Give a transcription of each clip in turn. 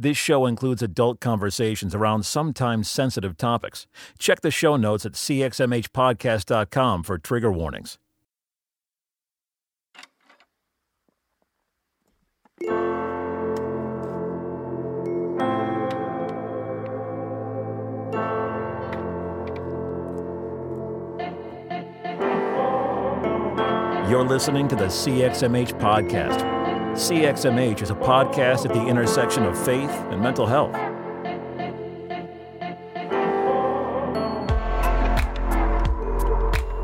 This show includes adult conversations around sometimes sensitive topics. Check the show notes at cxmhpodcast.com for trigger warnings. You're listening to the CXMH Podcast. CXMH is a podcast at the intersection of faith and mental health.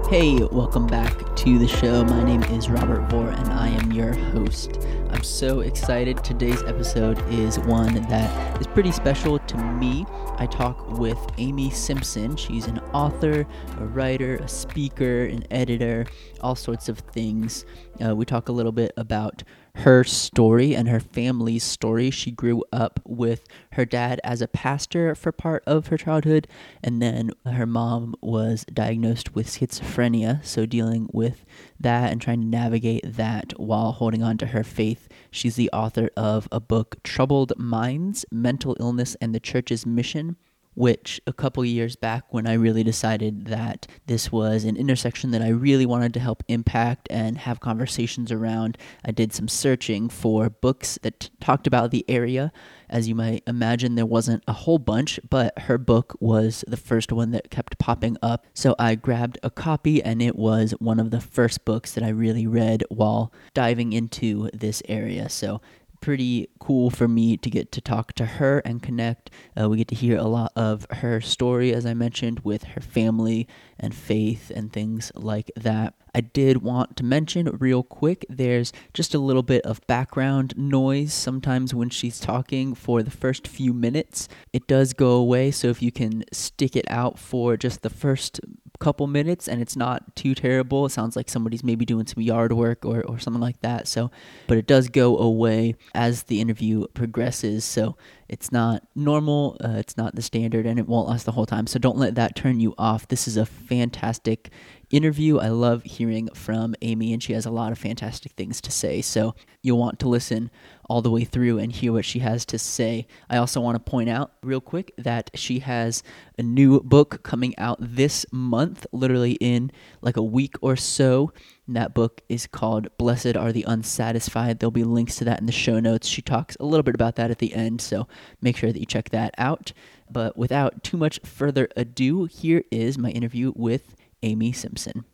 Hey, welcome back to the show. My name is Robert Vore and I am your host. I'm so excited. Today's episode is one that is pretty special to me. I talk with Amy Simpson. She's an author, a writer, a speaker, an editor, all sorts of things. Uh, we talk a little bit about her story and her family's story. She grew up with her dad as a pastor for part of her childhood, and then her mom was diagnosed with schizophrenia. So, dealing with that and trying to navigate that while holding on to her faith. She's the author of a book, Troubled Minds Mental Illness and the Church's Mission which a couple years back when I really decided that this was an intersection that I really wanted to help impact and have conversations around, I did some searching for books that t- talked about the area. As you might imagine, there wasn't a whole bunch, but her book was the first one that kept popping up. So I grabbed a copy, and it was one of the first books that I really read while diving into this area. So pretty cool for me to get to talk to her and connect. Uh, we get to hear a lot of her story, as I mentioned, with her family and faith and things like that. I did want to mention real quick there's just a little bit of background noise sometimes when she's talking for the first few minutes. It does go away, so if you can stick it out for just the first couple minutes and it's not too terrible. It sounds like somebody's maybe doing some yard work or, or something like that. So, but it does go away as the interview progresses. So it's not normal, uh, it's not the standard, and it won't last the whole time. So don't let that turn you off. This is a fantastic interview. I love hearing from Amy, and she has a lot of fantastic things to say. So you'll want to listen all the way through and hear what she has to say. I also want to point out, real quick, that she has a new book coming out this month, literally in like a week or so. And that book is called Blessed Are the Unsatisfied. There'll be links to that in the show notes. She talks a little bit about that at the end, so make sure that you check that out. But without too much further ado, here is my interview with Amy Simpson.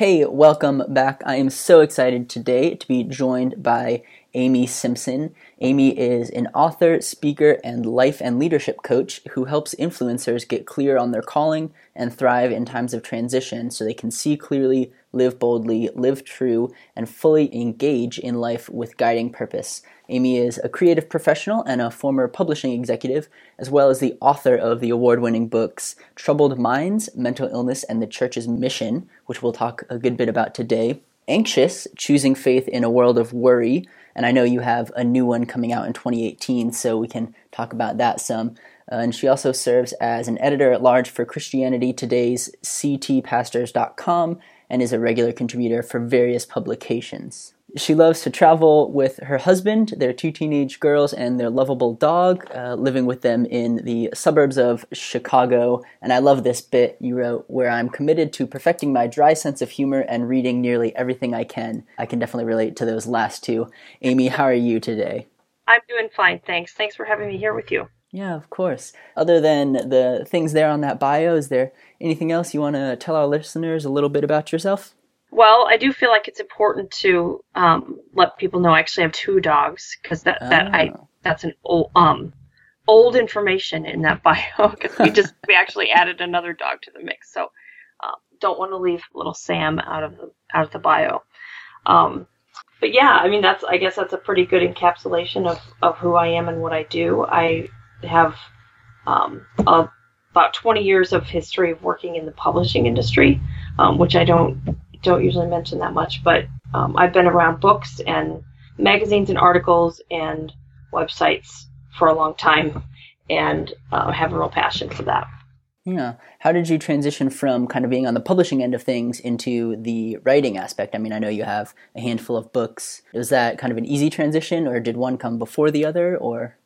Hey, welcome back. I am so excited today to be joined by Amy Simpson. Amy is an author, speaker, and life and leadership coach who helps influencers get clear on their calling and thrive in times of transition so they can see clearly, live boldly, live true, and fully engage in life with guiding purpose. Amy is a creative professional and a former publishing executive, as well as the author of the award winning books Troubled Minds, Mental Illness, and the Church's Mission, which we'll talk a good bit about today. Anxious, Choosing Faith in a World of Worry, and I know you have a new one coming out in 2018, so we can talk about that some. Uh, and she also serves as an editor at large for Christianity Today's ctpastors.com and is a regular contributor for various publications. She loves to travel with her husband, their two teenage girls, and their lovable dog, uh, living with them in the suburbs of Chicago. And I love this bit you wrote where I'm committed to perfecting my dry sense of humor and reading nearly everything I can. I can definitely relate to those last two. Amy, how are you today? I'm doing fine, thanks. Thanks for having me here with you. Yeah, of course. Other than the things there on that bio, is there anything else you want to tell our listeners a little bit about yourself? Well, I do feel like it's important to um, let people know I actually have two dogs because that, that I Oh. that's an old um old information in that bio because we just we actually added another dog to the mix. So uh, don't want to leave little Sam out of the out of the bio. Um, but yeah, I mean that's I guess that's a pretty good encapsulation of of who I am and what I do. I have um, a, about 20 years of history of working in the publishing industry, um, which I don't don't usually mention that much, but um, I've been around books and magazines and articles and websites for a long time, and uh, have a real passion for that. Yeah. How did you transition from kind of being on the publishing end of things into the writing aspect? I mean, I know you have a handful of books. Was that kind of an easy transition, or did one come before the other, or?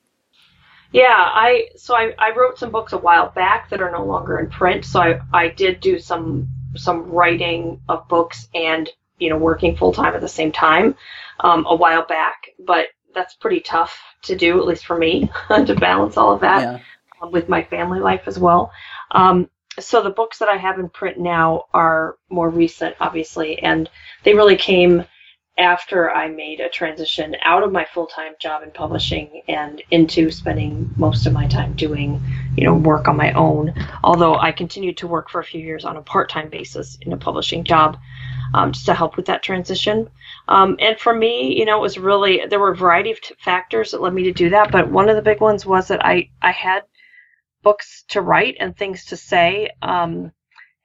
Yeah, I so I, I wrote some books a while back that are no longer in print. So I, I did do some some writing of books and you know working full time at the same time um, a while back, but that's pretty tough to do, at least for me, to balance all of that yeah. Um, with my family life as well. Um, so the books that I have in print now are more recent, obviously, and they really came after I made a transition out of my full time job in publishing and into spending most of my time doing, you know, work on my own. Although I continued to work for a few years on a part time basis in a publishing job um, just to help with that transition. Um, and for me, you know, it was really there were a variety of t- factors that led me to do that, but one of the big ones was that I I had books to write and things to say. Um,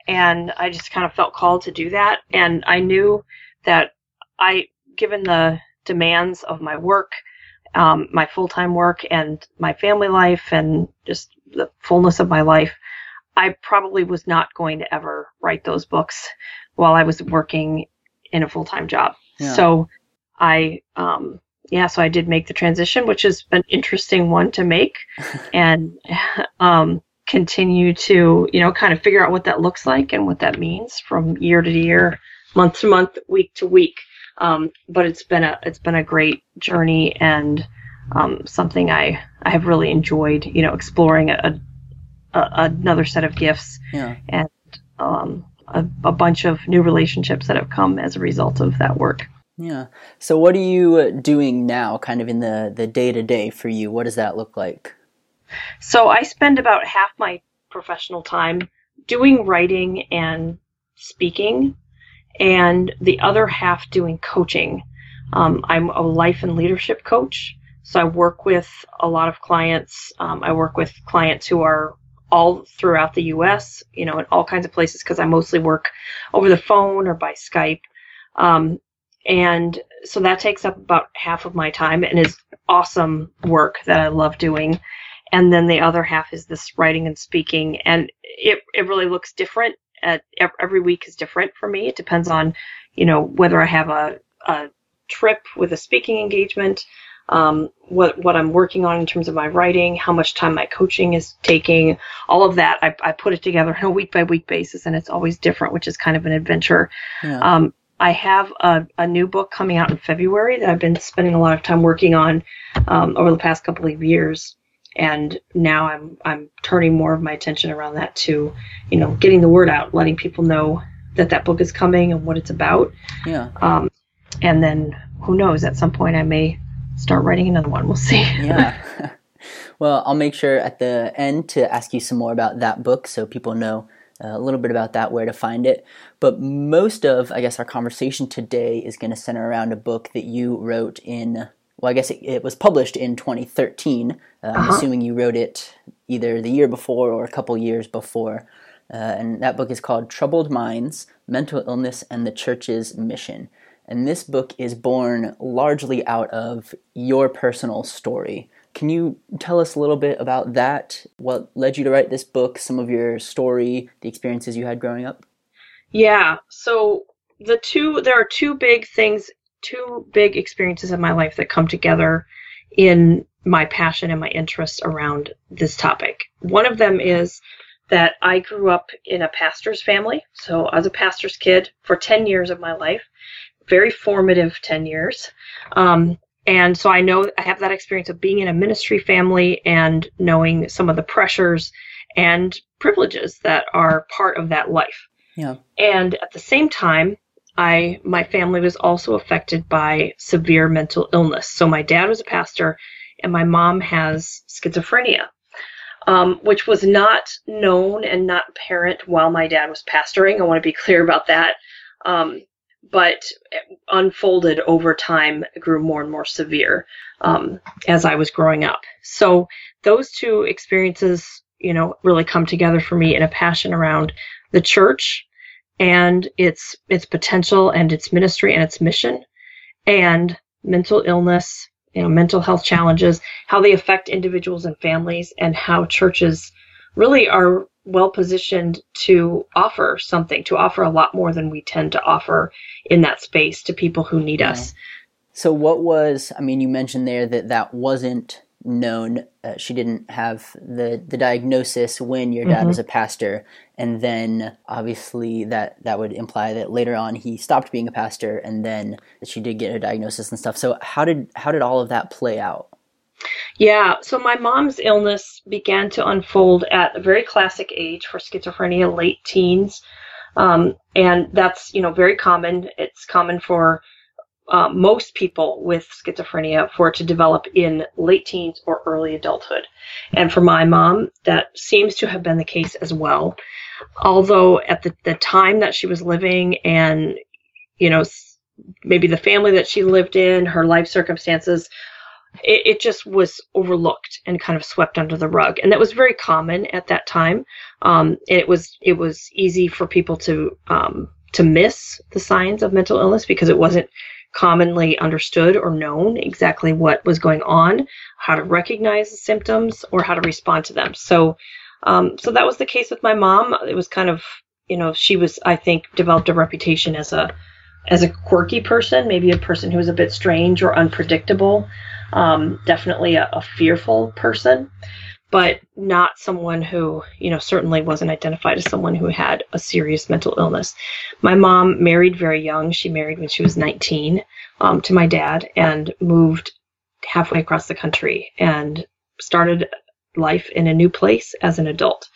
and I just kind of felt called to do that. And I knew that I, given the demands of my work, um, my full time work, and my family life, and just the fullness of my life, I probably was not going to ever write those books while I was working in a full time job. Yeah. So I, um, yeah, so I did make the transition, which is an interesting one to make, and um, continue to you know kind of figure out what that looks like and what that means from year to year, month to month, week to week. Um, but it's been a it's been a great journey and um, something I I have really enjoyed. You know, exploring a, a another set of gifts yeah. and um, a, a bunch of new relationships that have come as a result of that work. Yeah. So what are you uh, doing now kind of in the the day to day for you? What does that look like? So I spend about half my professional time doing writing and speaking and the other half doing coaching. Um, I'm a life and leadership coach. So I work with a lot of clients. Um, I work with clients who are all throughout the U.S., you know, in all kinds of places because I mostly work over the phone or by Skype. Um, and so that takes up about half of my time and is awesome work that I love doing. And then the other half is this writing and speaking. And it, it really looks different. At, every week is different for me. It depends on, you know, whether I have a, a trip with a speaking engagement, um, what what I'm working on in terms of my writing, how much time my coaching is taking, all of that. I, I put it together on a week by week basis, and it's always different, which is kind of an adventure. Yeah. Um, I have a, a, new book coming out in February that I've been spending a lot of time working on um, over the past couple of years, and now I'm I'm turning more of my attention around that to, you know, getting the word out, letting people know that that book is coming and what it's about. Yeah. Um, and then who knows? At some point, I may start writing another one. We'll see. yeah. well, I'll make sure at the end to ask you some more about that book so people know a little bit about that, where to find it. But most of, I guess, our conversation today is going to center around a book that you wrote in, well, I guess it, it was published in 2013. Uh, I'm uh-huh. assuming you wrote it either the year before or a couple years before. Uh, and that book is called Troubled Minds Mental Illness and the Church's Mission. And this book is born largely out of your personal story. Can you tell us a little bit about that? What led you to write this book, some of your story, the experiences you had growing up? Yeah. So the two there are two big things, two big experiences in my life that come together in my passion and my interest around this topic. One of them is that I grew up in a pastor's family. So I was a pastor's kid for 10 years of my life, very formative 10 years. Um, and so I know I have that experience of being in a ministry family and knowing some of the pressures and privileges that are part of that life. Yeah. And at the same time, I my family was also affected by severe mental illness. So my dad was a pastor, and my mom has schizophrenia, um, which was not known and not apparent while my dad was pastoring. I want to be clear about that. Um, but unfolded over time grew more and more severe um, as I was growing up. So those two experiences, you know, really come together for me in a passion around the church and its its potential and its ministry and its mission and mental illness, you know, mental health challenges, how they affect individuals and families and how churches really are well positioned to offer something, to offer a lot more than we tend to offer in that space to people who need us. So, what was, I mean, you mentioned there that that wasn't known. Uh, she didn't have the, the diagnosis when your dad mm-hmm. was a pastor. And then obviously that, that would imply that later on he stopped being a pastor and then that she did get a diagnosis and stuff. So, how did, how did all of that play out? Yeah, so my mom's illness began to unfold at a very classic age for schizophrenia, late teens. Um, and that's, you know, very common. It's common for uh, most people with schizophrenia for it to develop in late teens or early adulthood. And for my mom, that seems to have been the case as well. Although at the, the time that she was living and, you know, maybe the family that she lived in, her life circumstances it, it, just was overlooked and kind of swept under the rug, and that was very common at that time. Um, and it was it was easy for people to um, to miss the signs of mental illness because it wasn't commonly understood or known exactly what was going on, how to recognize the symptoms, or how to respond to them. So, um, so that was the case with my mom. It was kind of you know she was I think developed a reputation as a as a quirky person, maybe a person who was a bit strange or unpredictable um, definitely a, a fearful person, but not someone who, you know, certainly wasn't identified as someone who had a serious mental illness. My mom married very young. She married when she was 19 um, to my dad and moved halfway across the country and started life in a new place as an adult.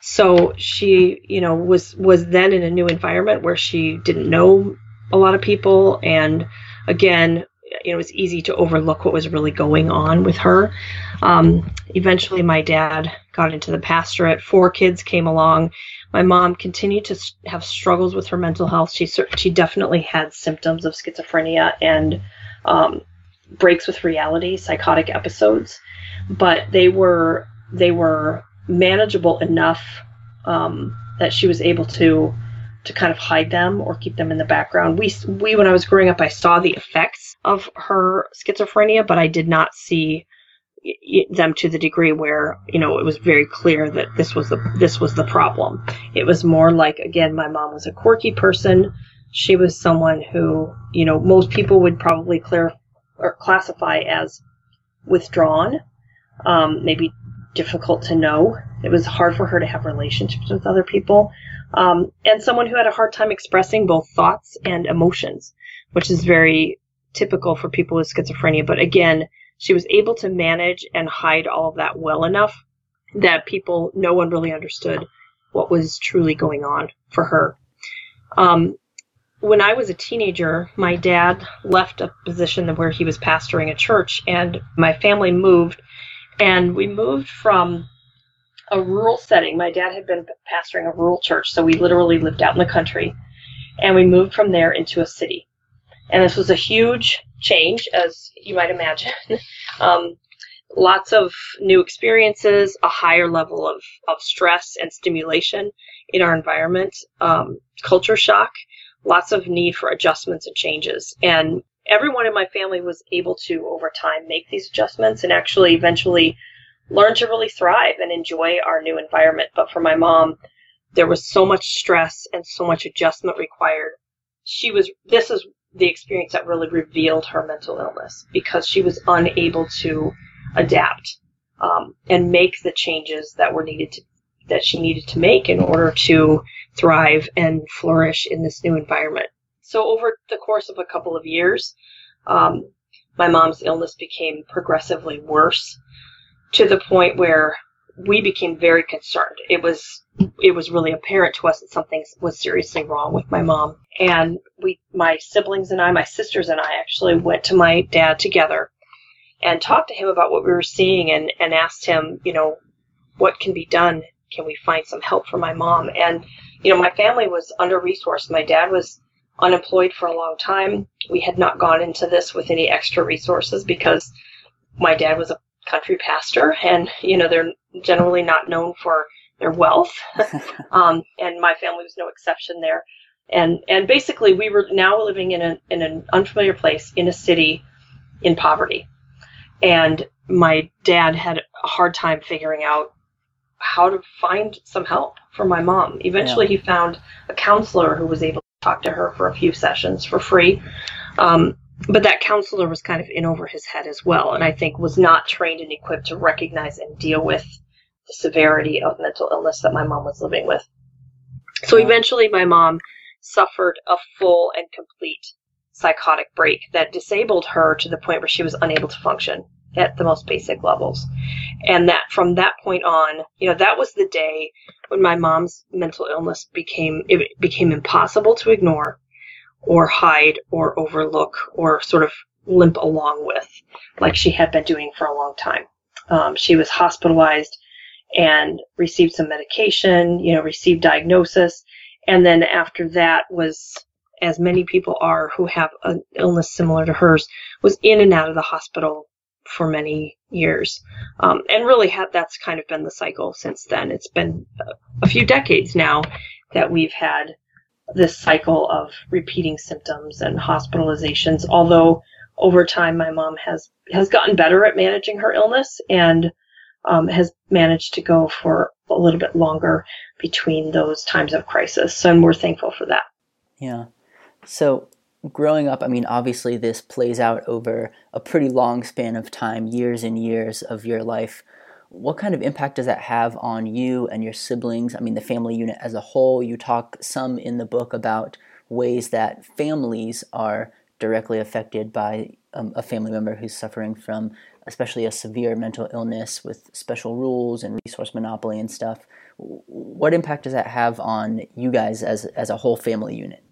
So she, you know, was was then in a new environment where she didn't know a lot of people and again it was easy to overlook what was really going on with her. Um, eventually, my dad got into the pastorate. Four kids came along. My mom continued to have struggles with her mental health. She she definitely had symptoms of schizophrenia and um, breaks with reality, psychotic episodes, but they were they were manageable enough um, that she was able to to kind of hide them or keep them in the background. We we when I was growing up, I saw the effects of her schizophrenia, but I did not see them to the degree where you know it was very clear that this was the this was the problem. It was more like again, my mom was a quirky person. She was someone who you know most people would probably clear or classify as withdrawn, um, maybe difficult to know. It was hard for her to have relationships with other people um, and someone who had a hard time expressing both thoughts and emotions, which is very typical for people with schizophrenia. But again, she was able to manage and hide all of that well enough that people, no one really understood what was truly going on for her. Um, when I was a teenager, my dad left a position where he was pastoring a church, and my family moved. And we moved from a rural setting. My dad had been pastoring a rural church, so we literally lived out in the country. And we moved from there into a city. And this was a huge change, as you might imagine. um, lots of new experiences, a higher level of, of stress and stimulation in our environment, um, culture shock, lots of need for adjustments and changes. And everyone in my family was able to, over time, make these adjustments and actually eventually learn to really thrive and enjoy our new environment. But for my mom, there was so much stress and so much adjustment required. She was, this is the experience that really revealed her mental illness because she was unable to adapt um, and make the changes that were needed to, that she needed to make in order to thrive and flourish in this new environment. So over the course of a couple of years, um, my mom's illness became progressively worse to the point where we became very concerned. It was it was really apparent to us that something was seriously wrong with my mom. And we my siblings and I, my sisters and I actually went to my dad together and talked to him about what we were seeing and, and asked him, you know, what can be done? Can we find some help for my mom? And, you know, my family was under resourced. My dad was unemployed for a long time. We had not gone into this with any extra resources because my dad was a country pastor, and you know they're generally not known for their wealth, um, and my family was no exception there. And and basically, we were now living in a in an unfamiliar place in a city in poverty, and my dad had a hard time figuring out how to find some help for my mom. Eventually, yeah. he found a counselor who was able to talk to her for a few sessions for free. Um, but that counselor was kind of in over his head as well, and I think was not trained and equipped to recognize and deal with the severity of mental illness that my mom was living with. So eventually, my mom suffered a full and complete psychotic break that disabled her to the point where she was unable to function at the most basic levels. And that from that point on, you know, that was the day when my mom's mental illness became it became impossible to ignore or hide or overlook or sort of limp along with like she had been doing for a long time. Um, she was hospitalized and received some medication, you know, received diagnosis. And then after that was, as many people are who have an illness similar to hers, was in and out of the hospital for many years. Um, and really, ha- that's kind of been the cycle since then. It's been a few decades now that we've had this cycle of repeating symptoms and hospitalizations. Although over time, my mom has has gotten better at managing her illness and um, has managed to go for a little bit longer between those times of crisis. So, we're thankful for that. Yeah. So, growing up, I mean, obviously, this plays out over a pretty long span of time, years and years of your life. What kind of impact does that have on you and your siblings? I mean, the family unit as a whole. You talk some in the book about ways that families are directly affected by um, a family member who's suffering from especially a severe mental illness with special rules and resource monopoly and stuff. What impact does that have on you guys as as a whole family unit?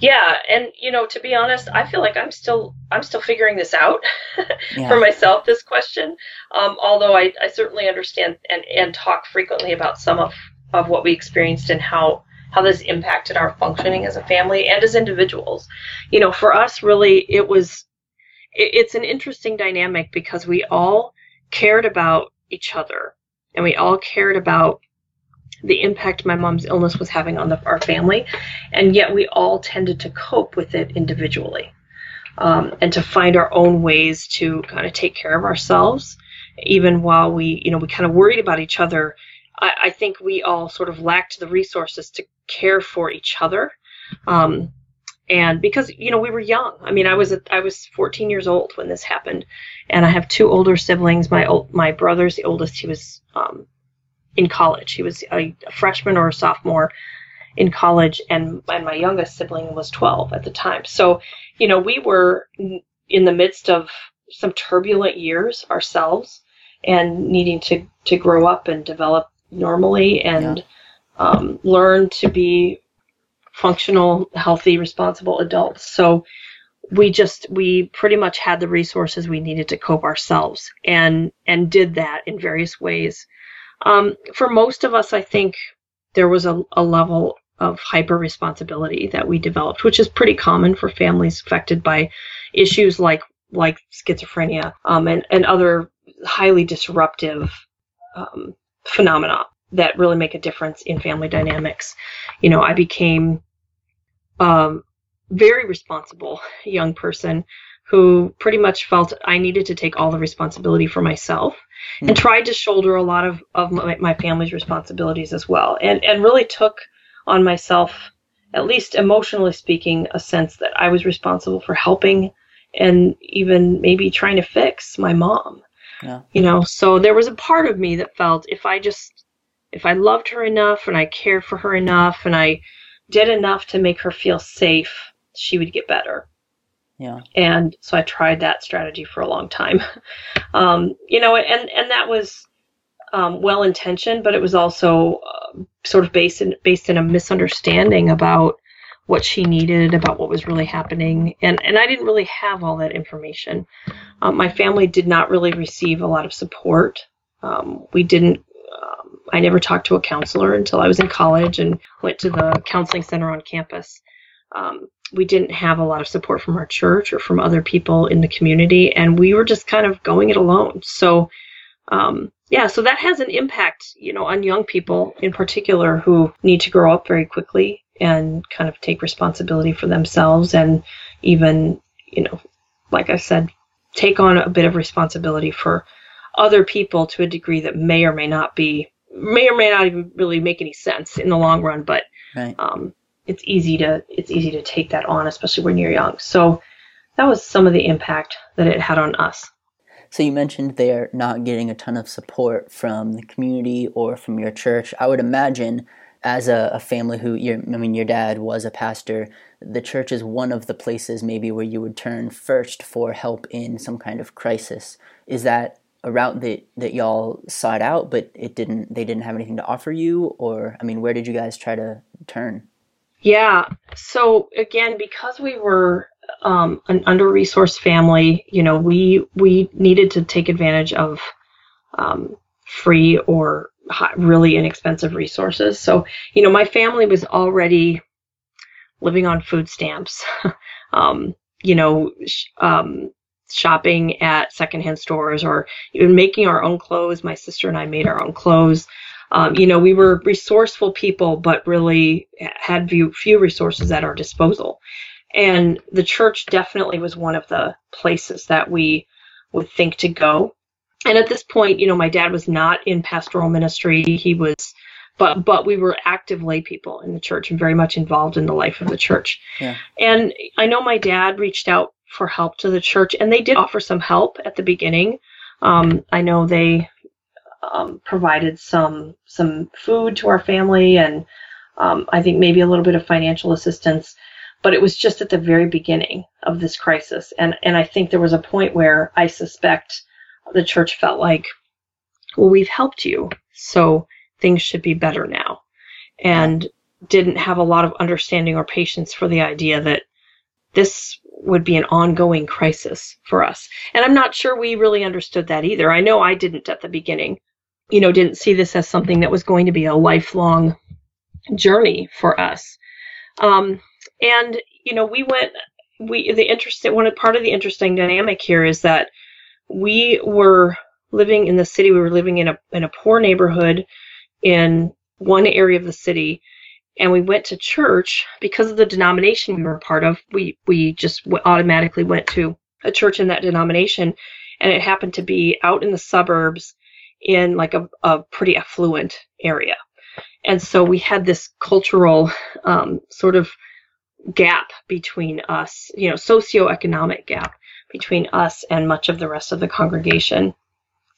Yeah, and you know, to be honest, I feel like I'm still I'm still figuring this out yeah. for myself. This question, um, although I, I certainly understand and and talk frequently about some of of what we experienced and how how this impacted our functioning as a family and as individuals. You know, for us, really, it was it's an interesting dynamic because we all cared about each other and we all cared about the impact my mom's illness was having on the, our family, and yet we all tended to cope with it individually um, and to find our own ways to kind of take care of ourselves, even while we, you know, we kind of worried about each other. I, I think we all sort of lacked the resources to care for each other. Um, and because you know we were young i mean i was I was 14 years old when this happened and i have two older siblings my old, my brother's the oldest he was um, in college he was a, a, freshman or a sophomore in college and and my youngest sibling was 12 at the time so you know we were in the midst of some turbulent years ourselves and needing to to grow up and develop normally and yeah. um, learn to be functional, healthy, responsible adults. So we just we pretty much had the resources we needed to cope ourselves and and did that in various ways. Um, for most of us, I think there was a, a level of hyper responsibility that we developed, which is pretty common for families affected by issues like like schizophrenia um, and and other highly disruptive um, phenomena that really make a difference in family dynamics. You know, I became um, very responsible young person who pretty much felt I needed to take all the responsibility for myself mm. and tried to shoulder a lot of, of my, my family's responsibilities as well. And, and really took on myself, at least emotionally speaking, a sense that I was responsible for helping and even maybe trying to fix my mom. Yeah. You know, so there was a part of me that felt if I just if I loved her enough and I cared for her enough and I did enough to make her feel safe, she would get better. Yeah. And so I tried that strategy for a long time. Um, you know, and and that was um, well intentioned, but it was also uh, sort of based in based in a misunderstanding about what she needed, about what was really happening, and and I didn't really have all that information. Um, my family did not really receive a lot of support. Um, we didn't um, I never talked to a counselor until I was in college and went to the counseling center on campus. Um, we didn't have a lot of support from our church or from other people in the community, and we were just kind of going it alone. So, um, yeah, so that has an impact, you know, on young people in particular who need to grow up very quickly and kind of take responsibility for themselves and even, you know, like I said, take on a bit of responsibility for other people to a degree that may or may not be may or may not even really make any sense in the long run, but Right. um, it's easy to it's easy to take that on, especially when you're young. So that was some of the impact that it had on us. So you mentioned they're not getting a ton of support from the community or from your church. I would imagine as a, a family who your I mean your dad was a pastor, the church is one of the places maybe where you would turn first for help in some kind of crisis. Is that a route that, that y'all sought out but it didn't they didn't have anything to offer you or I mean where did you guys try to turn? Yeah. So again, because we were um, an under-resourced family, you know, we we needed to take advantage of um, free or really inexpensive resources. So, you know, my family was already living on food stamps. um, you know, sh- um, shopping at secondhand stores or even making our own clothes. My sister and I made our own clothes. Um, you know, we were resourceful people, but really had few, few resources at our disposal. And the church definitely was one of the places that we would think to go. And at this point, you know, my dad was not in pastoral ministry. He was, but but we were active lay people in the church and very much involved in the life of the church. Yeah. And I know my dad reached out for help to the church, and they did offer some help at the beginning. Um, I know they um, provided some some food to our family, and um, I think maybe a little bit of financial assistance. But it was just at the very beginning of this crisis, and and I think there was a point where I suspect the church felt like, well, we've helped you, so things should be better now, and didn't have a lot of understanding or patience for the idea that this would be an ongoing crisis for us. And I'm not sure we really understood that either. I know I didn't at the beginning. You know, didn't see this as something that was going to be a lifelong journey for us. Um, and you know, we went. We the interesting one part of the interesting dynamic here is that we were living in the city. We were living in a in a poor neighborhood in one area of the city and we went to church because of the denomination we were a part of. We we just automatically went to a church in that denomination, and it happened to be out in the suburbs in like a, a pretty affluent area. And so we had this cultural um, sort of gap between us, you know, socioeconomic gap between us and much of the rest of the congregation,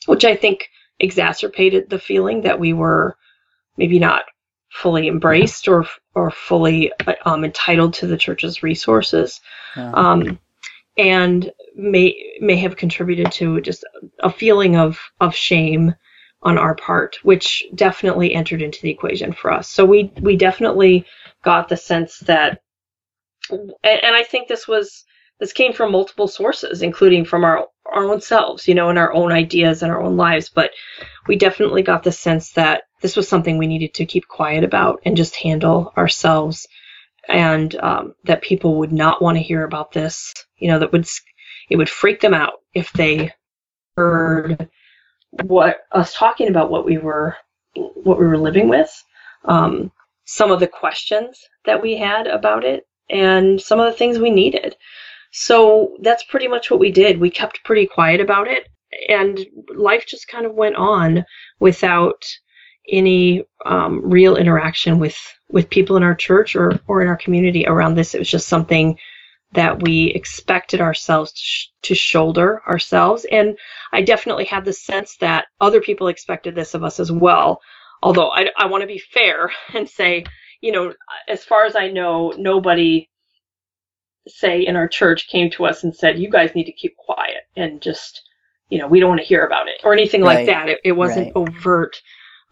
which I think exacerbated the feeling that we were maybe not fully embraced or or fully um, entitled to the church's resources, Yeah. um, and may may have contributed to just a feeling of of shame on our part, which definitely entered into the equation for us. So we we definitely got the sense that, and, and I think this was this came from multiple sources, including from our our own selves, you know, and our own ideas and our own lives. But we definitely got the sense that this was something we needed to keep quiet about and just handle ourselves, and um, that people would not want to hear about this. You know, that would it would freak them out if they heard what us talking about what we were what we were living with, um, some of the questions that we had about it, and some of the things we needed. So that's pretty much what we did. We kept pretty quiet about it, and life just kind of went on without any um, real interaction with with people in our church or or in our community around this. It was just something that we expected ourselves to, sh- to shoulder ourselves, and I definitely had the sense that other people expected this of us as well. Although I, I want to be fair and say, you know, as far as I know, nobody say in our church came to us and said, "You guys need to keep quiet and just, you know, we don't want to hear about it or anything Right. like that." It, it wasn't Right. overt,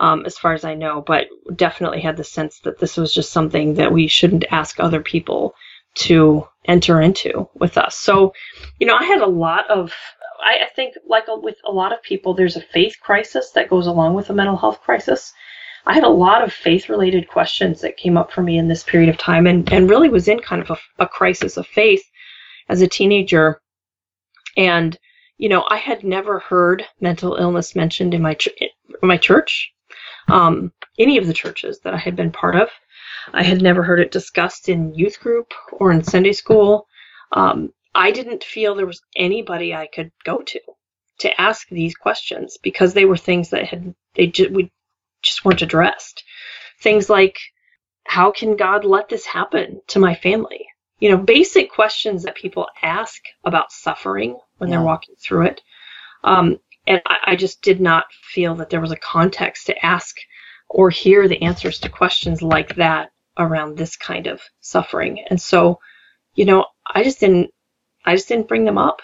um, as far as I know, but definitely had the sense that this was just something that we shouldn't ask other people to enter into with us. So, you know, I had a lot of. I, I think, like with a lot of people, there's a faith crisis that goes along with a mental health crisis. I had a lot of faith related questions that came up for me in this period of time and, and really was in kind of a, a crisis of faith as a teenager. And, you know, I had never heard mental illness mentioned in my, ch- in my church, um, any of the churches that I had been part of. I had never heard it discussed in youth group or in Sunday school. Um, I didn't feel there was anybody I could go to to ask these questions because they were things that had they ju- we just weren't addressed. Things like, how can God let this happen to my family? You know, basic questions that people ask about suffering when yeah. they're walking through it. Um, and I, I just did not feel that there was a context to ask or hear the answers to questions like that around this kind of suffering. And so, you know, I just didn't I just didn't bring them up.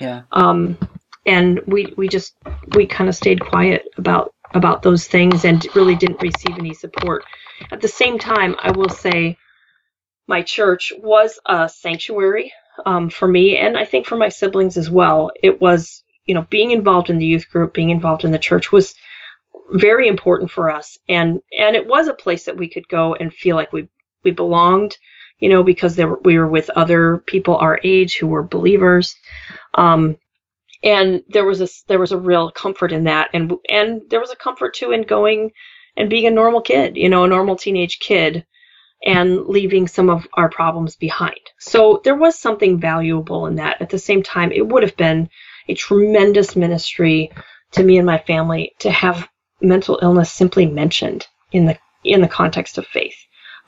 Yeah. Um and we we just we kind of stayed quiet about about those things and really didn't receive any support. At the same time, I will say my church was a sanctuary um, for me and I think for my siblings as well. It was, you know, being involved in the youth group, being involved in the church was very important for us. And and it was a place that we could go and feel like we we belonged you know because there were, we were with other people our age who were believers. Um and there was a there was a real comfort in that. And and there was a comfort too in going and being a normal kid you know a normal teenage kid and leaving some of our problems behind. So there was something valuable in that. At the same time it would have been a tremendous ministry to me and my family to have mental illness simply mentioned in the in the context of faith.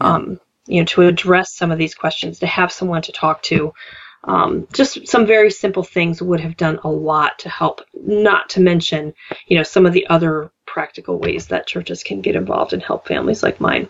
Um, you know, to address some of these questions, to have someone to talk to, um, just some very simple things would have done a lot to help. Not to mention, you know, some of the other practical ways that churches can get involved and help families like mine.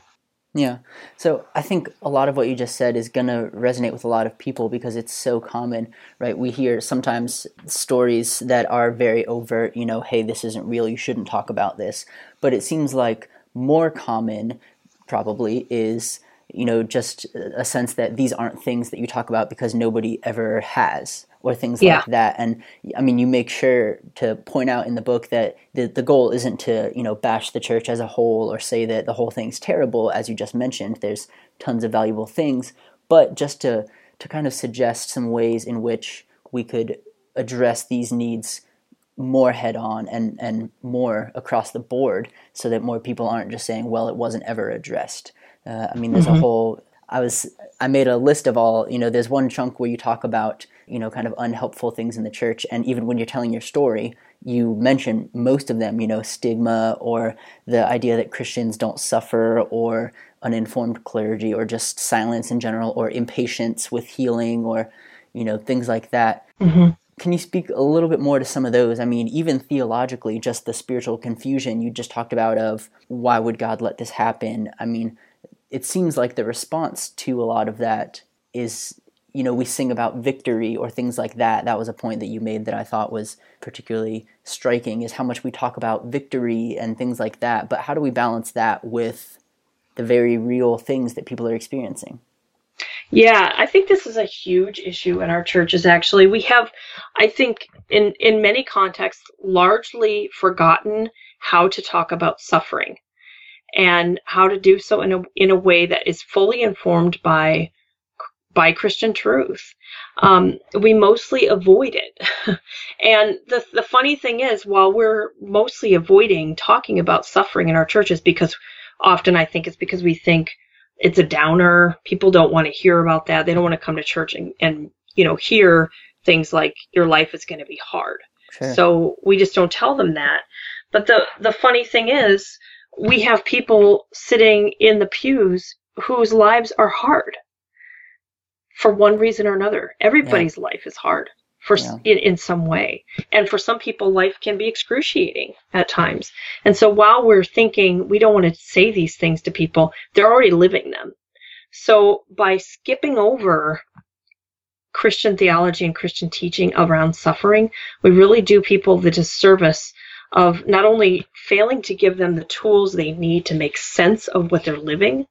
Yeah. So I think a lot of what you just said is going to resonate with a lot of people because it's so common, right? We hear sometimes stories that are very overt, you know, hey, this isn't real, you shouldn't talk about this. But it seems like more common probably is, you know, just a sense that these aren't things that you talk about because nobody ever has or things yeah. like that. And I mean, you make sure to point out in the book that the, the goal isn't to, you know, bash the church as a whole or say that the whole thing's terrible, as you just mentioned. There's tons of valuable things, but just to, to kind of suggest some ways in which we could address these needs more head on and, and more across the board so that more people aren't just saying, well, it wasn't ever addressed. Uh, I mean, there's mm-hmm. a whole I was I made a list of all you know. There's one chunk where you talk about you know kind of unhelpful things in the church, and even when you're telling your story, you mention most of them. You know, stigma or the idea that Christians don't suffer, or uninformed clergy, or just silence in general, or impatience with healing, or you know things like that. Mm-hmm. Can you speak a little bit more to some of those? I mean, even theologically, just the spiritual confusion you just talked about of why would God let this happen? I mean, it seems like the response to a lot of that is you know we sing about victory or things like that. That was a point that you made that i thought was particularly striking is how much we talk about victory and things like that. But how do we balance that with the very real things that people are experiencing? Yeah i think this is a huge issue in our churches actually. We have i think in in many contexts largely forgotten how to talk about suffering and how to do so in a in a way that is fully informed by by Christian truth. Um, we mostly avoid it. and the, the funny thing is, while we're mostly avoiding talking about suffering in our churches, because often I think it's because we think it's a downer. People don't want to hear about that. They don't want to come to church and, and you know, hear things like your life is going to be hard. Sure. So we just don't tell them that. But the, the funny thing is, we have people sitting in the pews whose lives are hard for one reason or another. Everybody's yeah. life is hard for yeah. in, in some way. And for some people life can be excruciating at times. And so while we're thinking we don't want to say these things to people, they're already living them. So by skipping over Christian theology and Christian teaching around suffering, we really do people the disservice of not only failing to give them the tools they need to make sense of what they're living,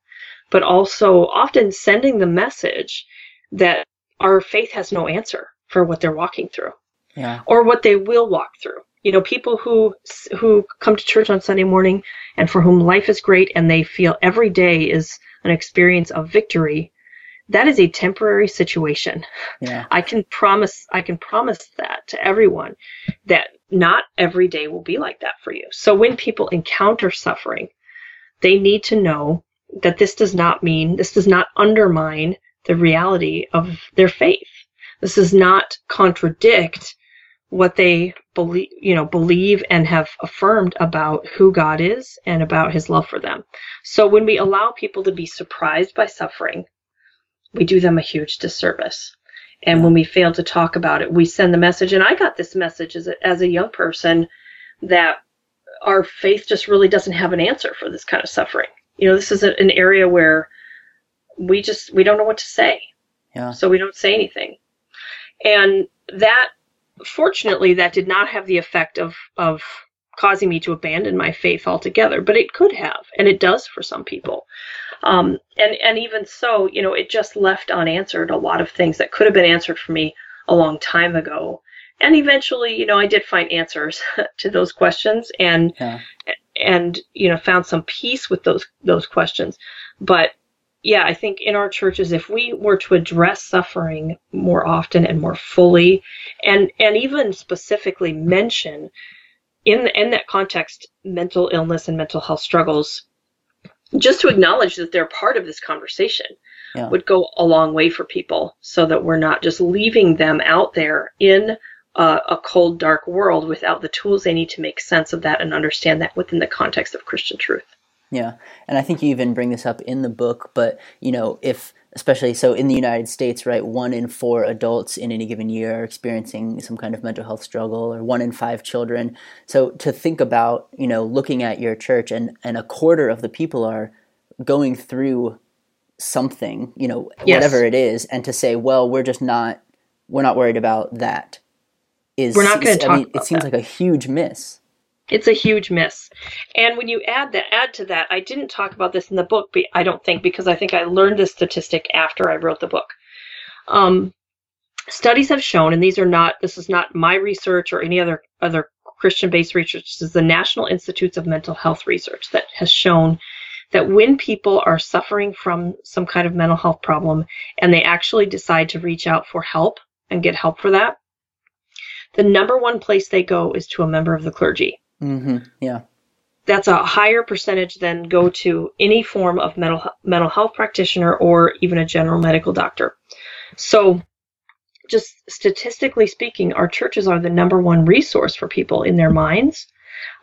but also often sending the message that our faith has no answer for what they're walking through yeah. or what they will walk through. You know, people who who come to church on Sunday morning and for whom life is great and they feel every day is an experience of victory, that is a temporary situation. Yeah. I can promise I can promise that to everyone that not every day will be like that for you. So when people encounter suffering, they need to know that this does not mean, this does not undermine the reality of their faith. This does not contradict what they believe, you know, believe and have affirmed about who God is and about his love for them. So when we allow people to be surprised by suffering, we do them a huge disservice. And when we fail to talk about it, we send the message. And I got this message as a, as a young person that our faith just really doesn't have an answer for this kind of suffering. You know, this is a, an area where we just we don't know what to say. Yeah. So we don't say anything. And that fortunately that did not have the effect of of causing me to abandon my faith altogether, but it could have, and it does for some people. Um, and and even so, you know, it just left unanswered a lot of things that could have been answered for me a long time ago. And eventually, you know, I did find answers to those questions, and Yeah. and you know, found some peace with those those questions. But yeah, I think in our churches, if we were to address suffering more often and more fully, and and even specifically mention in in that context mental illness and mental health struggles, just to acknowledge that they're part of this conversation Yeah. would go a long way for people, so that we're not just leaving them out there in a, a cold, dark world without the tools they need to make sense of that and understand that within the context of Christian truth. Yeah, and I think you even bring this up in the book, but you know, if especially so in the United States, right, one in four adults in any given year are experiencing some kind of mental health struggle, or one in five children. So to think about, you know, looking at your church, and and a quarter of the people are going through something, you know, Yes. whatever it is, and to say, well, we're just not, we're not worried about that. Is We're not gonna I talk mean, it seems that. like a huge miss. It's a huge miss. And when you add that add to that, I didn't talk about this in the book, but I don't think because I think I learned this statistic after I wrote the book. Um, studies have shown, and these are not this is not my research or any other other Christian-based research. This is the National Institutes of Mental Health Research that has shown that when people are suffering from some kind of mental health problem and they actually decide to reach out for help and get help for that, the number one place they go is to a member of the clergy hmm Yeah. that's a higher percentage than go to any form of mental mental health practitioner or even a general medical doctor. So just statistically speaking, our churches are the number one resource for people in their minds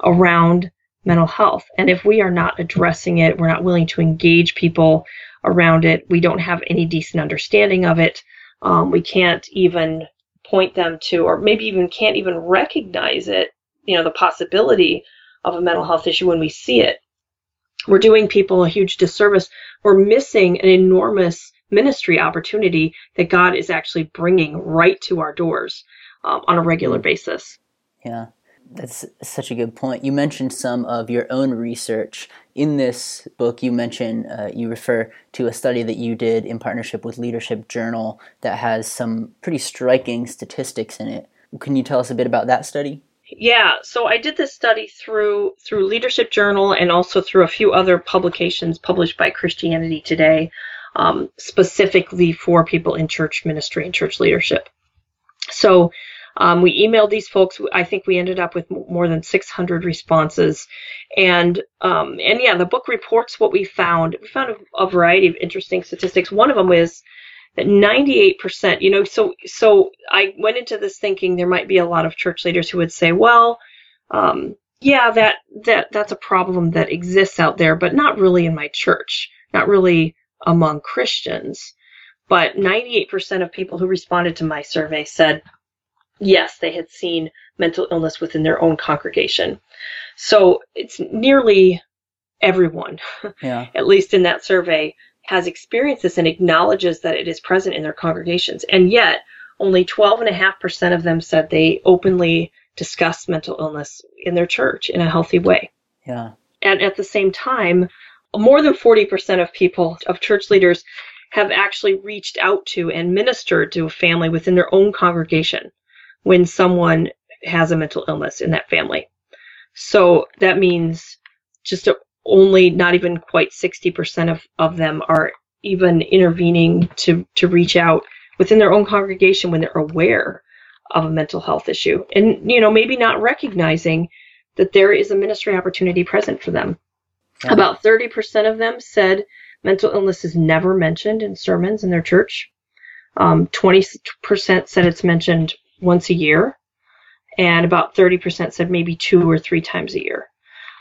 around mental health. And if we are not addressing it, we're not willing to engage people around it, we don't have any decent understanding of it, um, we can't even point them to, or maybe even can't even recognize it, you know, the possibility of a mental health issue when we see it. We're doing people a huge disservice. We're missing an enormous ministry opportunity that God is actually bringing right to our doors um, on a regular basis. Yeah, that's such a good point. You mentioned some of your own research in this book. You mentioned uh, you refer to a study that you did in partnership with Leadership Journal that has some pretty striking statistics in it. Can you tell us a bit about that study? Yeah, so I did this study through through Leadership Journal and also through a few other publications published by Christianity Today, um, specifically for people in church ministry and church leadership. So um, we emailed these folks. I think we ended up with more than 600 responses, and um, and yeah, the book reports what we found. We found a, a variety of interesting statistics. One of them is that 98%, you know, so so I went into this thinking there might be a lot of church leaders who would say, well, um, yeah, that that that's a problem that exists out there, but not really in my church, not really among Christians. But 98% of people who responded to my survey said yes, they had seen mental illness within their own congregation. So it's nearly everyone Yeah, at least in that survey, has experienced this and acknowledges that it is present in their congregations. And yet, only 12.5% of them said they openly discuss mental illness in their church in a healthy way. yeah, And at the same time, more than 40% of people, of church leaders, have actually reached out to and ministered to a family within their own congregation when someone has a mental illness in that family. So that means just a, only not even quite 60% of, of them are even intervening to, to reach out within their own congregation when they're aware of a mental health issue. And, you know, maybe not recognizing that there is a ministry opportunity present for them. Yeah. About 30% of them said mental illness is never mentioned in sermons in their church. Um, 20% said it's mentioned once a year. and about 30% said maybe two or three times a year.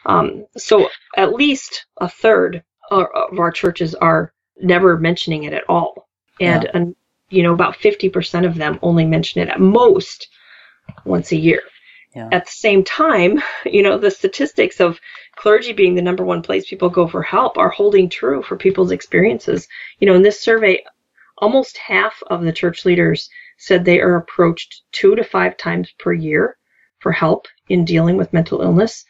Um, so at least a third of our churches are never mentioning it at all. And, Yeah. and you know, about 50% of them only mention it at most once a year. Yeah. At the same time, you know, the statistics of clergy being the number one place people go for help are holding true for people's experiences. You know, in this survey, almost half of the church leaders said they are approached two to five times per year for help in dealing with mental illness.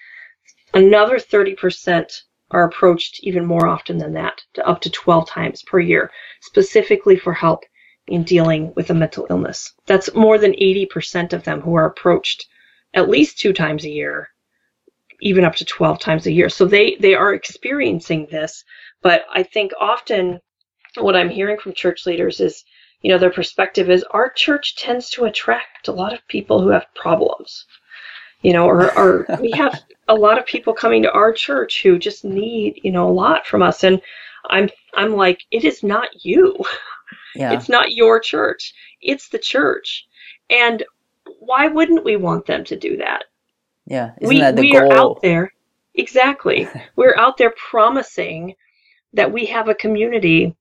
Another 30% are approached even more often than that, to up to 12 times per year, specifically for help in dealing with a mental illness. That's more than 80% of them who are approached at least two times a year, even up to 12 times a year. So they, they are experiencing this, but I think often what I'm hearing from church leaders is, you know, their perspective is our church tends to attract a lot of people who have problems. You know, or, or we have a lot of people coming to our church who just need, you know, a lot from us. And I'm I'm like, it is not you. Yeah. It's not your church. It's the church. And why wouldn't we want them to do that? yeah. Isn't we that the we goal? are out there. Exactly. We're out there promising that we have a community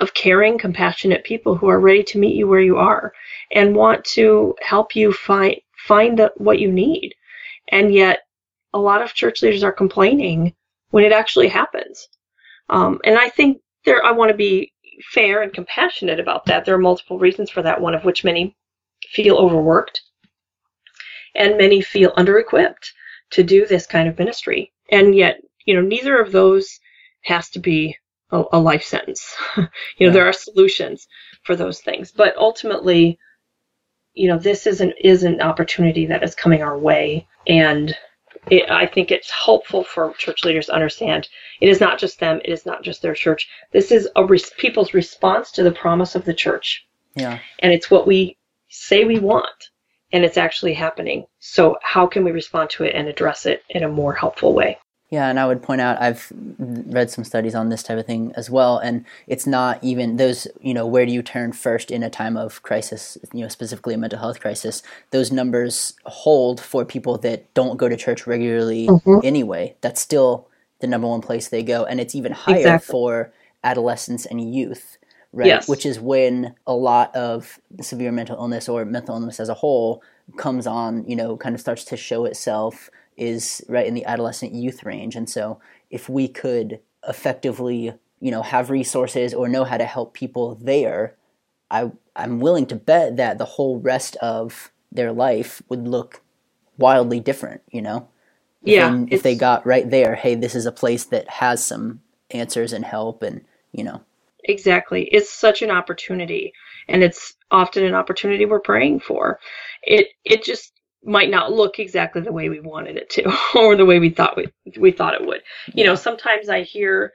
of caring, compassionate people who are ready to meet you where you are and want to help you find find the, what you need. And yet, a lot of church leaders are complaining when it actually happens. Um, and I think there, I want to be fair and compassionate about that. There are multiple reasons for that. One of which many feel overworked, and many feel under-equipped to do this kind of ministry. And yet, you know, neither of those has to be a, a life sentence. you know, Yeah. there are solutions for those things, but ultimately, you know, this is an is an opportunity that is coming our way, and it, I think it's helpful for church leaders to understand it is not just them, it is not just their church. This is a res- people's response to the promise of the church, Yeah. and it's what we say we want, and it's actually happening. So how can we respond to it and address it in a more helpful way? Yeah, and I would point out I've read some studies on this type of thing as well, and it's not even those. You know, where do you turn first in a time of crisis? You know, specifically a mental health crisis. Those numbers hold for people that don't go to church regularly Mhm. anyway. That's still the number one place they go, and it's even higher Exactly. for adolescents and youth, right? Yes. Which is when a lot of severe mental illness or mental illness as a whole comes on. You know, kind of starts to show itself is right in the adolescent youth range. And so if we could effectively, you know, have resources or know how to help people there, I I'm willing to bet that the whole rest of their life would look wildly different, you know? Yeah, they, if they got right there, hey, this is a place that has some answers and help and, you know. Exactly. It's such an opportunity and it's often an opportunity we're praying for. It it just might not look exactly the way we wanted it to or the way we thought we we thought it would. You know, sometimes I hear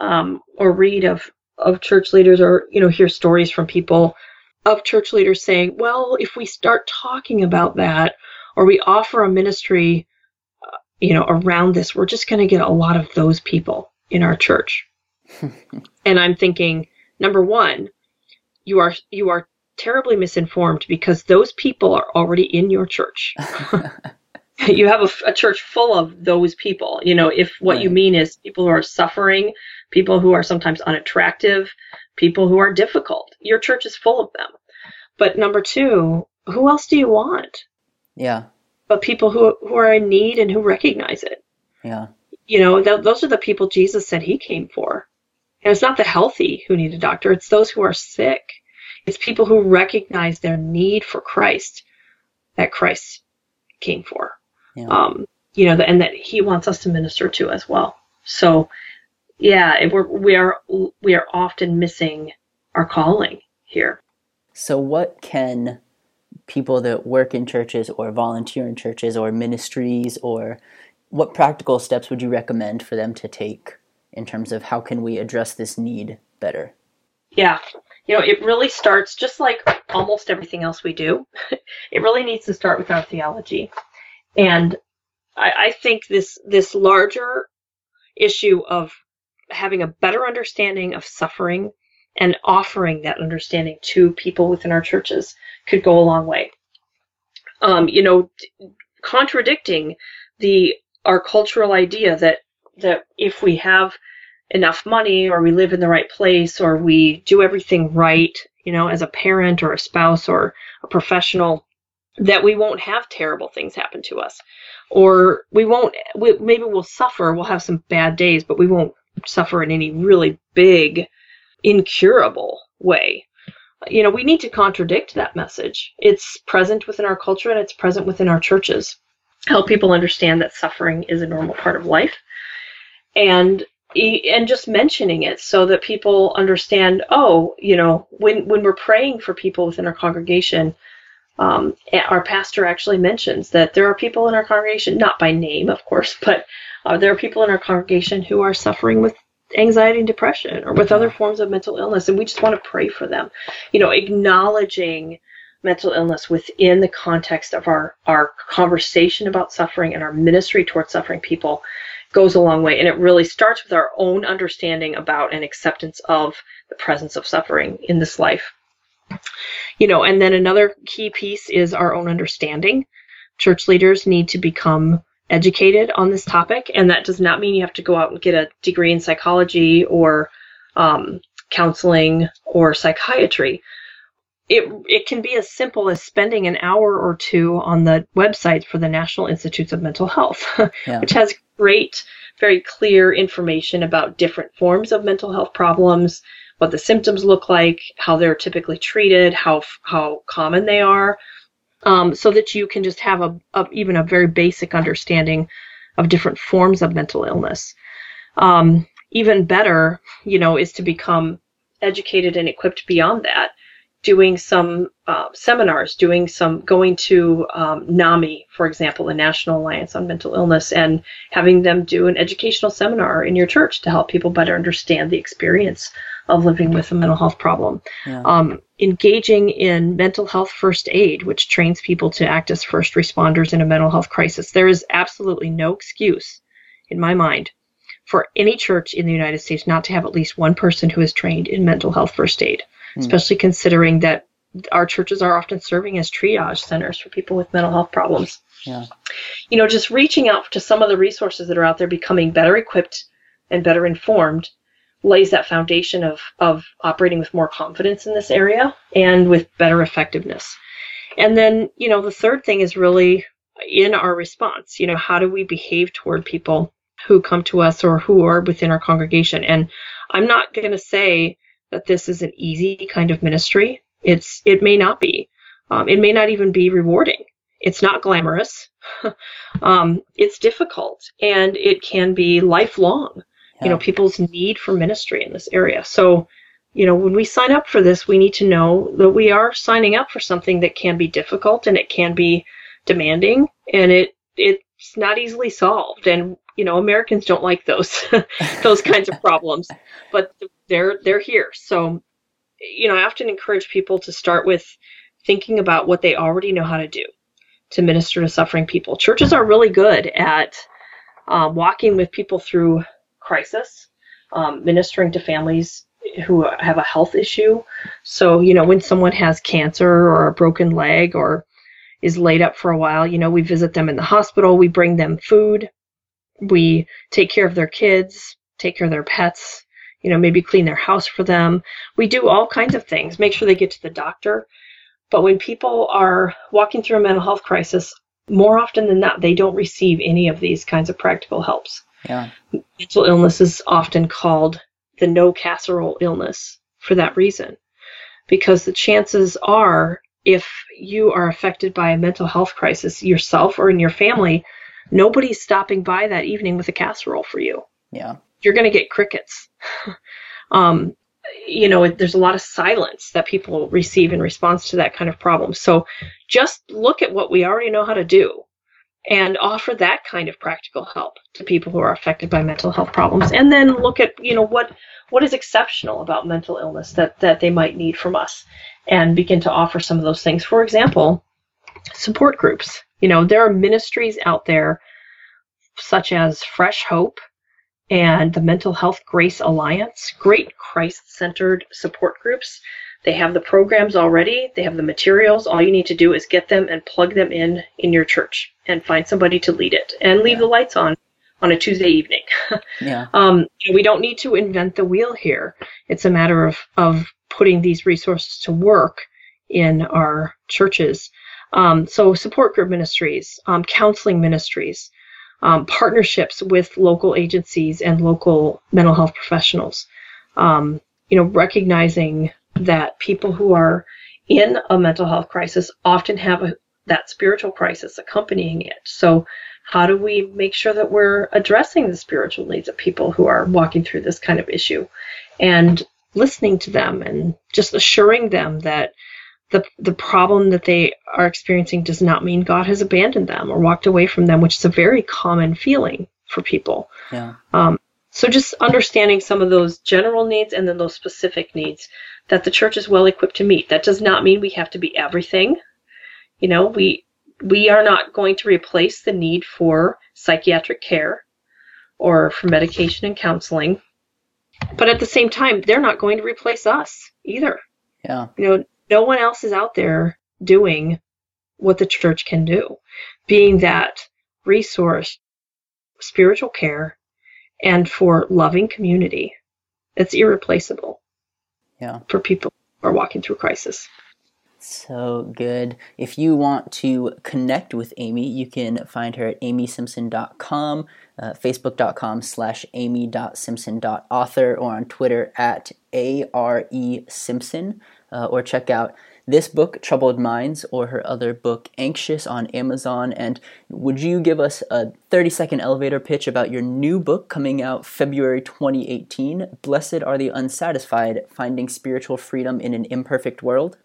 um or read of of church leaders or you know hear stories from people of church leaders saying, "Well, if we start talking about that or we offer a ministry uh, you know around this, we're just going to get a lot of those people in our church." and I'm thinking, number one, you are you are terribly misinformed because those people are already in your church. you have a, a church full of those people. You know, if what you mean is people who are suffering, people who are sometimes unattractive, people who are difficult, your church is full of them. But number two, who else do you want? Yeah. But people who who are in need and who recognize it Yeah. you know, th- those are the people Jesus said he came for. And it's not the healthy who need a doctor, it's those who are sick. It's people who recognize their need for Christ that Christ came for. Yeah. Um, you know, and that he wants us to minister to as well. So, yeah, we're, we are we are often missing our calling here. So, what can people that work in churches or volunteer in churches or ministries or what practical steps would you recommend for them to take in terms of how can we address this need better? Yeah. You know, it really starts just like almost everything else we do. it really needs to start with our theology. And I, I think this this larger issue of having a better understanding of suffering and offering that understanding to people within our churches could go a long way. um, you know, contradicting the our cultural idea that that if we have enough money or we live in the right place or we do everything right, you know, as a parent or a spouse or a professional, that we won't have terrible things happen to us. Or we won't, we, maybe we'll suffer, we'll have some bad days, but we won't suffer in any really big, incurable way. You know, we need to contradict that message. It's present within our culture and it's present within our churches. Help people understand that suffering is a normal part of life. And and just mentioning it so that people understand oh you know when when we're praying for people within our congregation um, our pastor actually mentions that there are people in our congregation not by name of course but uh, there are people in our congregation who are suffering with anxiety and depression or with other forms of mental illness and we just want to pray for them. You know acknowledging mental illness within the context of our our conversation about suffering and our ministry towards suffering people goes a long way. And it really starts with our own understanding about and acceptance of the presence of suffering in this life. You know, and then another key piece is our own understanding. Church leaders need to become educated on this topic, and that does not mean you have to go out and get a degree in psychology or um, counseling or psychiatry it it can be as simple as spending an hour or two on the website for the National Institutes of Mental Health, yeah. which has great, very clear information about different forms of mental health problems, what the symptoms look like, how they're typically treated, how how common they are, um, so that you can just have a, a, even a very basic understanding of different forms of mental illness. Um, even better, you know, is to become educated and equipped beyond that doing some uh, seminars, doing some going to um, NAMI, for example, the National Alliance on Mental Illness, and having them do an educational seminar in your church to help people better understand the experience of living with a mental health problem. Yeah. Um, engaging in mental health first aid, which trains people to act as first responders in a mental health crisis. There is absolutely no excuse, in my mind, for any church in the United States not to have at least one person who is trained in mental health first aid. Especially considering that our churches are often serving as triage centers for people with mental health problems. Yeah. You know, just reaching out to some of the resources that are out there, becoming better equipped and better informed, lays that foundation of, of operating with more confidence in this area and with better effectiveness. And then, you know, the third thing is really in our response. You know, how do we behave toward people who come to us or who are within our congregation? And I'm not going to say that this is an easy kind of ministry. It's it may not be. Um, it may not even be rewarding. It's not glamorous. um, it's difficult, and it can be lifelong. Yeah. You know, people's need for ministry in this area. So, you know, when we sign up for this, we need to know that we are signing up for something that can be difficult and it can be demanding, and it it's not easily solved. And you know, Americans don't like those those kinds of problems, but they're they're here. So, you know, I often encourage people to start with thinking about what they already know how to do to minister to suffering people. Churches are really good at um, walking with people through crisis, um, ministering to families who have a health issue. So, you know, when someone has cancer or a broken leg or is laid up for a while, you know, we visit them in the hospital, we bring them food, we take care of their kids, take care of their pets, you know, maybe clean their house for them. We do all kinds of things, make sure they get to the doctor. But when people are walking through a mental health crisis, more often than not, they don't receive any of these kinds of practical helps. Yeah. Mental illness is often called the no casserole illness for that reason. Because the chances are, if you are affected by a mental health crisis yourself or in your family, nobody's stopping by that evening with a casserole for you. Yeah. You're going to get crickets. um, you know, there's a lot of silence that people receive in response to that kind of problem. So just look at what we already know how to do and offer that kind of practical help to people who are affected by mental health problems and then look at you know what what is exceptional about mental illness that that they might need from us and begin to offer some of those things for example support groups you know, there are ministries out there such as Fresh Hope and the Mental Health Grace Alliance. Great Christ centered support groups. They have the programs already, they have the materials. All you need to do is get them and plug them in in your church and find somebody to lead it and leave yeah. the lights on on a Tuesday evening. yeah. Um, we don't need to invent the wheel here. It's a matter of, of putting these resources to work in our churches. Um, so support group ministries, um, counseling ministries, um, partnerships with local agencies and local mental health professionals. Um, you know, recognizing that people who are in a mental health crisis often have a, that spiritual crisis accompanying it. So, how do we make sure that we're addressing the spiritual needs of people who are walking through this kind of issue and listening to them and just assuring them that the the problem that they are experiencing does not mean God has abandoned them or walked away from them, which is a very common feeling for people. Yeah. Um, so just understanding some of those general needs and then those specific needs that the church is well equipped to meet. That does not mean we have to be everything. You know, we we are not going to replace the need for psychiatric care or for medication and counseling. But at the same time, they're not going to replace us either. Yeah. You know, no one else is out there doing what the church can do, being that resource, spiritual care, and for loving community. It's irreplaceable. Yeah. For people who are walking through crisis. So good. If you want to connect with Amy, you can find her at amysimpson.com, uh, facebook.com slash amy.simpson.author, or on Twitter at A-R-E Simpson, uh, or check out this book, Troubled Minds, or her other book, Anxious, on Amazon. And would you give us a 30 second elevator pitch about your new book coming out February 2018, Blessed Are the Unsatisfied Finding Spiritual Freedom in an Imperfect World?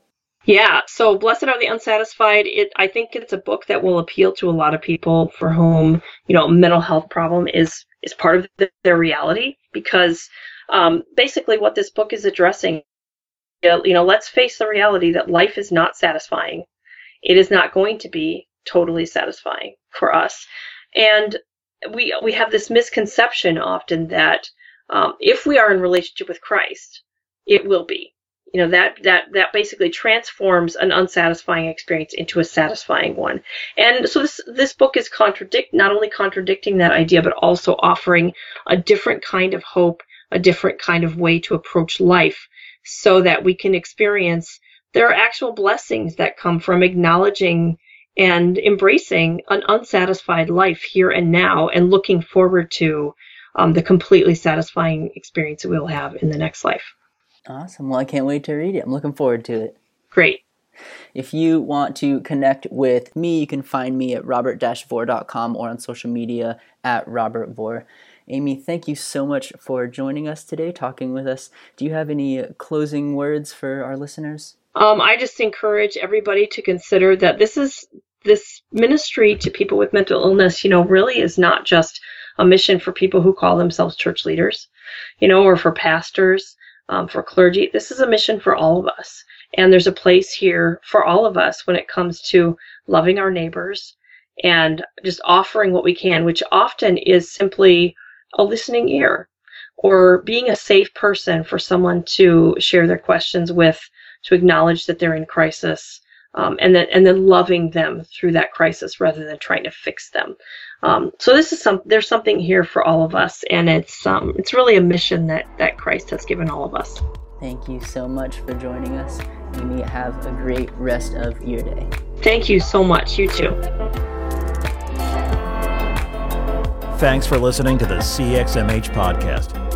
Yeah, so Blessed Are the Unsatisfied, it I think it's a book that will appeal to a lot of people for whom, you know, mental health problem is is part of the, their reality because um, basically what this book is addressing you know, let's face the reality that life is not satisfying. It is not going to be totally satisfying for us. And we we have this misconception often that um, if we are in relationship with Christ, it will be. You know that that that basically transforms an unsatisfying experience into a satisfying one. And so this this book is contradict not only contradicting that idea, but also offering a different kind of hope, a different kind of way to approach life so that we can experience there are actual blessings that come from acknowledging and embracing an unsatisfied life here and now and looking forward to um, the completely satisfying experience that we'll have in the next life. Awesome. Well, I can't wait to read it. I'm looking forward to it. Great. If you want to connect with me, you can find me at robert-vore.com or on social media at robertvore. Amy, thank you so much for joining us today, talking with us. Do you have any closing words for our listeners? Um, I just encourage everybody to consider that this is this ministry to people with mental illness, you know, really is not just a mission for people who call themselves church leaders, you know, or for pastors, um, for clergy. This is a mission for all of us. And there's a place here for all of us when it comes to loving our neighbors and just offering what we can, which often is simply a listening ear or being a safe person for someone to share their questions with, to acknowledge that they're in crisis, um, and then and then loving them through that crisis rather than trying to fix them. Um, so this is some there's something here for all of us, and it's um, it's really a mission that that Christ has given all of us. Thank you so much for joining us. Amy, have a great rest of your day. Thank you so much. You too. Thanks for listening to the CXMH podcast.